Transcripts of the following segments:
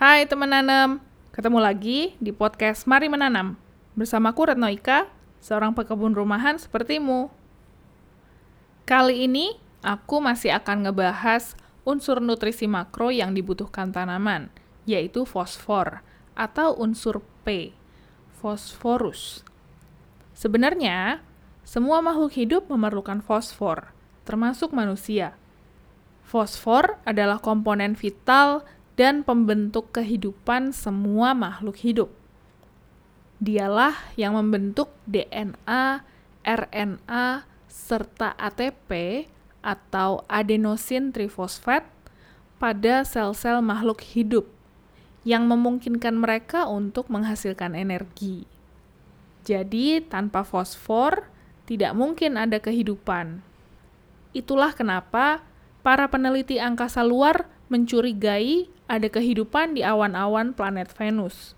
Hai teman nanam, ketemu lagi di podcast Mari Menanam. Bersamaku Retno Ika, seorang pekebun rumahan sepertimu. Kali ini, aku masih akan ngebahas unsur nutrisi makro yang dibutuhkan tanaman, yaitu fosfor atau unsur P, fosforus. Sebenarnya, semua makhluk hidup memerlukan fosfor, termasuk manusia. Fosfor adalah komponen vital dan pembentuk kehidupan semua makhluk hidup. Dialah yang membentuk DNA, RNA, serta ATP atau adenosin trifosfat pada sel-sel makhluk hidup yang memungkinkan mereka untuk menghasilkan energi. Jadi, tanpa fosfor tidak mungkin ada kehidupan. Itulah kenapa para peneliti angkasa luar mencurigai ada kehidupan di awan-awan planet Venus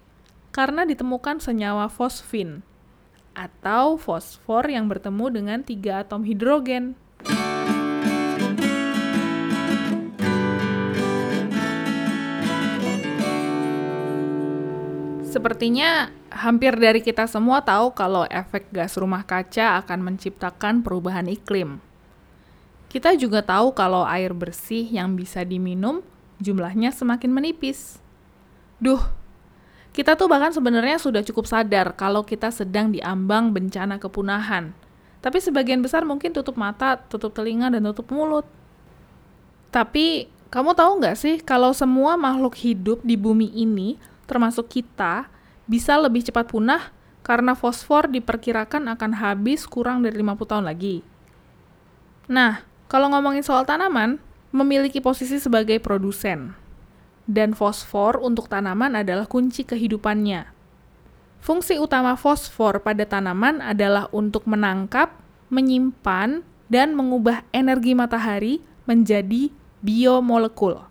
karena ditemukan senyawa fosfin atau fosfor yang bertemu dengan tiga atom hidrogen. Sepertinya hampir dari kita semua tahu kalau efek gas rumah kaca akan menciptakan perubahan iklim. Kita juga tahu kalau air bersih yang bisa diminum jumlahnya semakin menipis. Duh, kita tuh bahkan sebenarnya sudah cukup sadar kalau kita sedang diambang bencana kepunahan. Tapi sebagian besar mungkin tutup mata, tutup telinga, dan tutup mulut. Tapi, kamu tahu nggak sih kalau semua makhluk hidup di bumi ini, termasuk kita, bisa lebih cepat punah karena fosfor diperkirakan akan habis kurang dari 50 tahun lagi. Nah, kalau ngomongin soal tanaman, memiliki posisi sebagai produsen. Dan fosfor untuk tanaman adalah kunci kehidupannya. Fungsi utama fosfor pada tanaman adalah untuk menangkap, menyimpan, dan mengubah energi matahari menjadi biomolekul.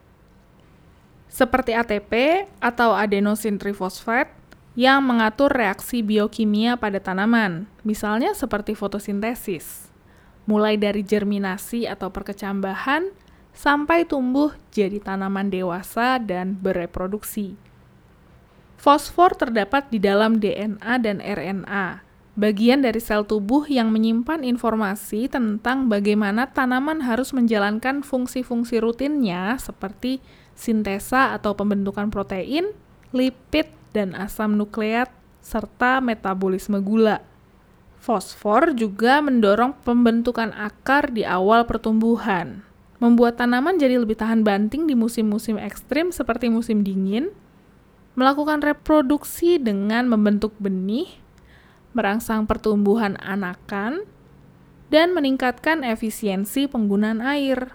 Seperti ATP atau adenosin trifosfat yang mengatur reaksi biokimia pada tanaman, misalnya seperti fotosintesis mulai dari germinasi atau perkecambahan sampai tumbuh jadi tanaman dewasa dan bereproduksi. Fosfor terdapat di dalam DNA dan RNA, bagian dari sel tubuh yang menyimpan informasi tentang bagaimana tanaman harus menjalankan fungsi-fungsi rutinnya seperti sintesa atau pembentukan protein, lipid, dan asam nukleat, serta metabolisme gula. Fosfor juga mendorong pembentukan akar di awal pertumbuhan, membuat tanaman jadi lebih tahan banting di musim-musim ekstrim seperti musim dingin, melakukan reproduksi dengan membentuk benih, merangsang pertumbuhan anakan, dan meningkatkan efisiensi penggunaan air.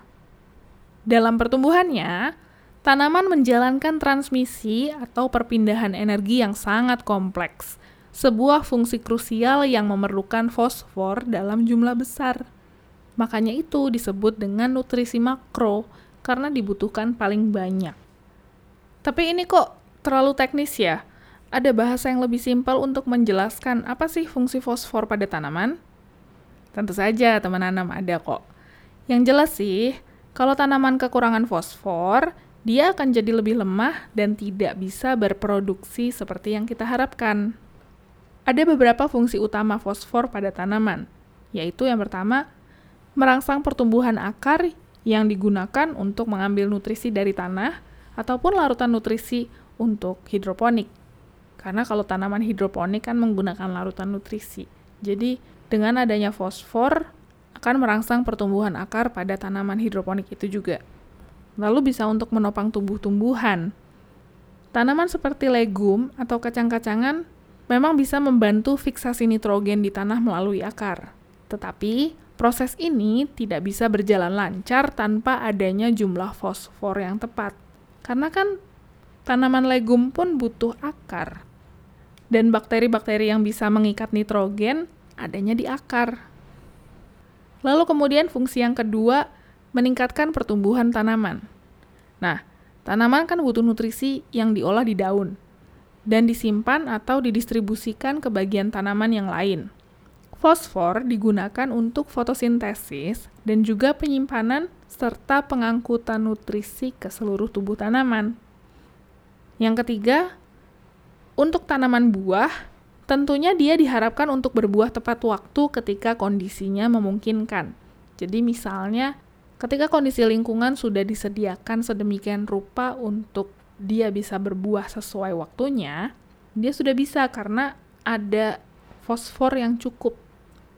Dalam pertumbuhannya, tanaman menjalankan transmisi atau perpindahan energi yang sangat kompleks – sebuah fungsi krusial yang memerlukan fosfor dalam jumlah besar. Makanya itu disebut dengan nutrisi makro, karena dibutuhkan paling banyak. Tapi ini kok terlalu teknis ya? Ada bahasa yang lebih simpel untuk menjelaskan apa sih fungsi fosfor pada tanaman? Tentu saja teman nanam ada kok. Yang jelas sih, kalau tanaman kekurangan fosfor, dia akan jadi lebih lemah dan tidak bisa berproduksi seperti yang kita harapkan. Ada beberapa fungsi utama fosfor pada tanaman, yaitu yang pertama, merangsang pertumbuhan akar yang digunakan untuk mengambil nutrisi dari tanah ataupun larutan nutrisi untuk hidroponik. Karena kalau tanaman hidroponik kan menggunakan larutan nutrisi. Jadi, dengan adanya fosfor akan merangsang pertumbuhan akar pada tanaman hidroponik itu juga. Lalu bisa untuk menopang tumbuh-tumbuhan. Tanaman seperti legum atau kacang-kacangan memang bisa membantu fiksasi nitrogen di tanah melalui akar. Tetapi, proses ini tidak bisa berjalan lancar tanpa adanya jumlah fosfor yang tepat. Karena kan tanaman legum pun butuh akar. Dan bakteri-bakteri yang bisa mengikat nitrogen adanya di akar. Lalu kemudian fungsi yang kedua, meningkatkan pertumbuhan tanaman. Nah, tanaman kan butuh nutrisi yang diolah di daun dan disimpan atau didistribusikan ke bagian tanaman yang lain. Fosfor digunakan untuk fotosintesis dan juga penyimpanan serta pengangkutan nutrisi ke seluruh tubuh tanaman. Yang ketiga, untuk tanaman buah, tentunya dia diharapkan untuk berbuah tepat waktu ketika kondisinya memungkinkan. Jadi misalnya ketika kondisi lingkungan sudah disediakan sedemikian rupa untuk dia bisa berbuah sesuai waktunya, dia sudah bisa karena ada fosfor yang cukup.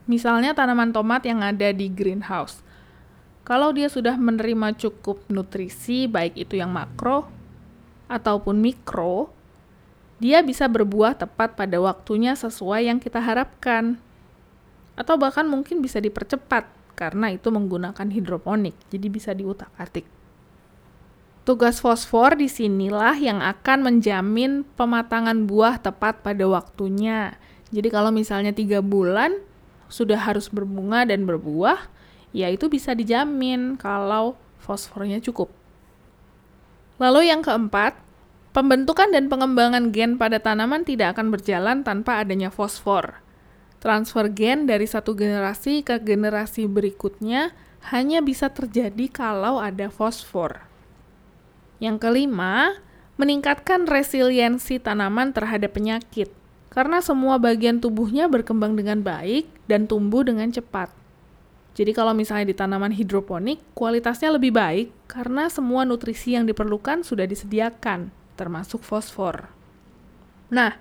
Misalnya tanaman tomat yang ada di greenhouse. Kalau dia sudah menerima cukup nutrisi, baik itu yang makro ataupun mikro, dia bisa berbuah tepat pada waktunya sesuai yang kita harapkan. Atau bahkan mungkin bisa dipercepat karena itu menggunakan hidroponik, jadi bisa diutak-atik. Tugas fosfor di sinilah yang akan menjamin pematangan buah tepat pada waktunya. Jadi kalau misalnya tiga bulan sudah harus berbunga dan berbuah, ya itu bisa dijamin kalau fosfornya cukup. Lalu yang keempat, Pembentukan dan pengembangan gen pada tanaman tidak akan berjalan tanpa adanya fosfor. Transfer gen dari satu generasi ke generasi berikutnya hanya bisa terjadi kalau ada fosfor. Yang kelima, meningkatkan resiliensi tanaman terhadap penyakit, karena semua bagian tubuhnya berkembang dengan baik dan tumbuh dengan cepat. Jadi kalau misalnya di tanaman hidroponik, kualitasnya lebih baik karena semua nutrisi yang diperlukan sudah disediakan termasuk fosfor. Nah,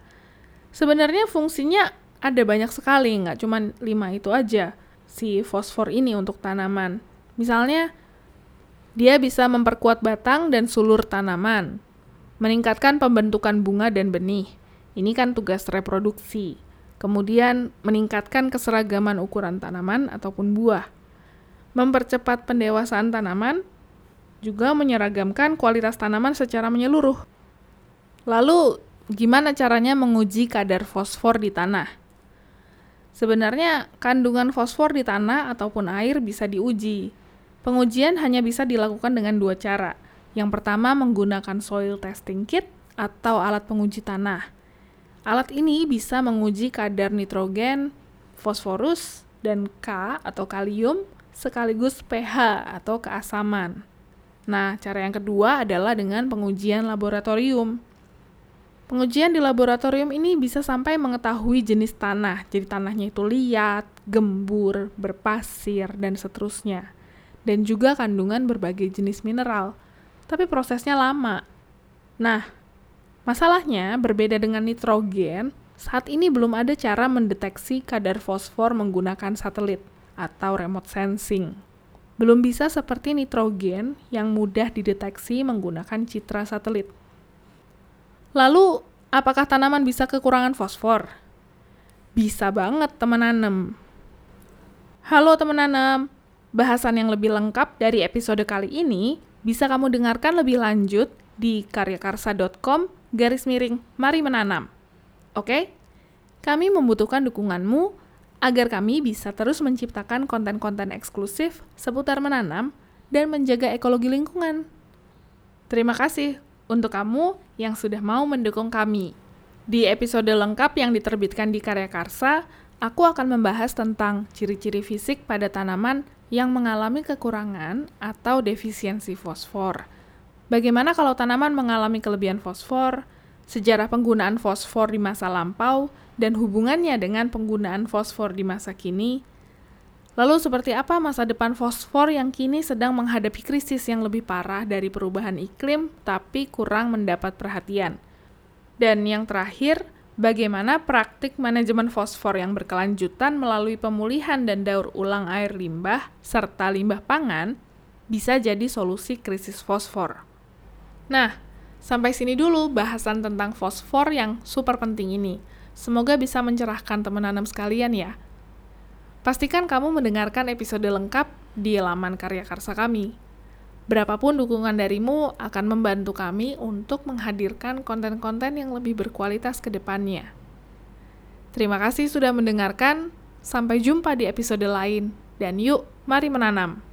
sebenarnya fungsinya ada banyak sekali, nggak cuma lima itu aja si fosfor ini untuk tanaman. Misalnya, dia bisa memperkuat batang dan sulur tanaman, meningkatkan pembentukan bunga dan benih. Ini kan tugas reproduksi. Kemudian, meningkatkan keseragaman ukuran tanaman ataupun buah. Mempercepat pendewasaan tanaman, juga menyeragamkan kualitas tanaman secara menyeluruh. Lalu, gimana caranya menguji kadar fosfor di tanah? Sebenarnya, kandungan fosfor di tanah ataupun air bisa diuji. Pengujian hanya bisa dilakukan dengan dua cara. Yang pertama, menggunakan soil testing kit atau alat penguji tanah. Alat ini bisa menguji kadar nitrogen, fosforus, dan K atau kalium sekaligus pH atau keasaman. Nah, cara yang kedua adalah dengan pengujian laboratorium. Pengujian di laboratorium ini bisa sampai mengetahui jenis tanah, jadi tanahnya itu liat, gembur, berpasir, dan seterusnya. Dan juga kandungan berbagai jenis mineral. Tapi prosesnya lama. Nah, masalahnya berbeda dengan nitrogen, saat ini belum ada cara mendeteksi kadar fosfor menggunakan satelit atau remote sensing. Belum bisa seperti nitrogen yang mudah dideteksi menggunakan citra satelit. Lalu, apakah tanaman bisa kekurangan fosfor? Bisa banget teman nanam. Halo teman nanam, bahasan yang lebih lengkap dari episode kali ini bisa kamu dengarkan lebih lanjut di karyakarsa.com garis miring mari menanam. Oke? Kami membutuhkan dukunganmu agar kami bisa terus menciptakan konten-konten eksklusif seputar menanam dan menjaga ekologi lingkungan. Terima kasih untuk kamu yang sudah mau mendukung kami. Di episode lengkap yang diterbitkan di Karya Karsa, aku akan membahas tentang ciri-ciri fisik pada tanaman yang mengalami kekurangan atau defisiensi fosfor. Bagaimana kalau tanaman mengalami kelebihan fosfor, sejarah penggunaan fosfor di masa lampau, dan hubungannya dengan penggunaan fosfor di masa kini, Lalu seperti apa masa depan fosfor yang kini sedang menghadapi krisis yang lebih parah dari perubahan iklim tapi kurang mendapat perhatian? Dan yang terakhir, bagaimana praktik manajemen fosfor yang berkelanjutan melalui pemulihan dan daur ulang air limbah serta limbah pangan bisa jadi solusi krisis fosfor. Nah, sampai sini dulu bahasan tentang fosfor yang super penting ini. Semoga bisa mencerahkan teman nanam sekalian ya. Pastikan kamu mendengarkan episode lengkap di laman karya karsa kami. Berapapun dukungan darimu akan membantu kami untuk menghadirkan konten-konten yang lebih berkualitas ke depannya. Terima kasih sudah mendengarkan, sampai jumpa di episode lain, dan yuk, mari menanam!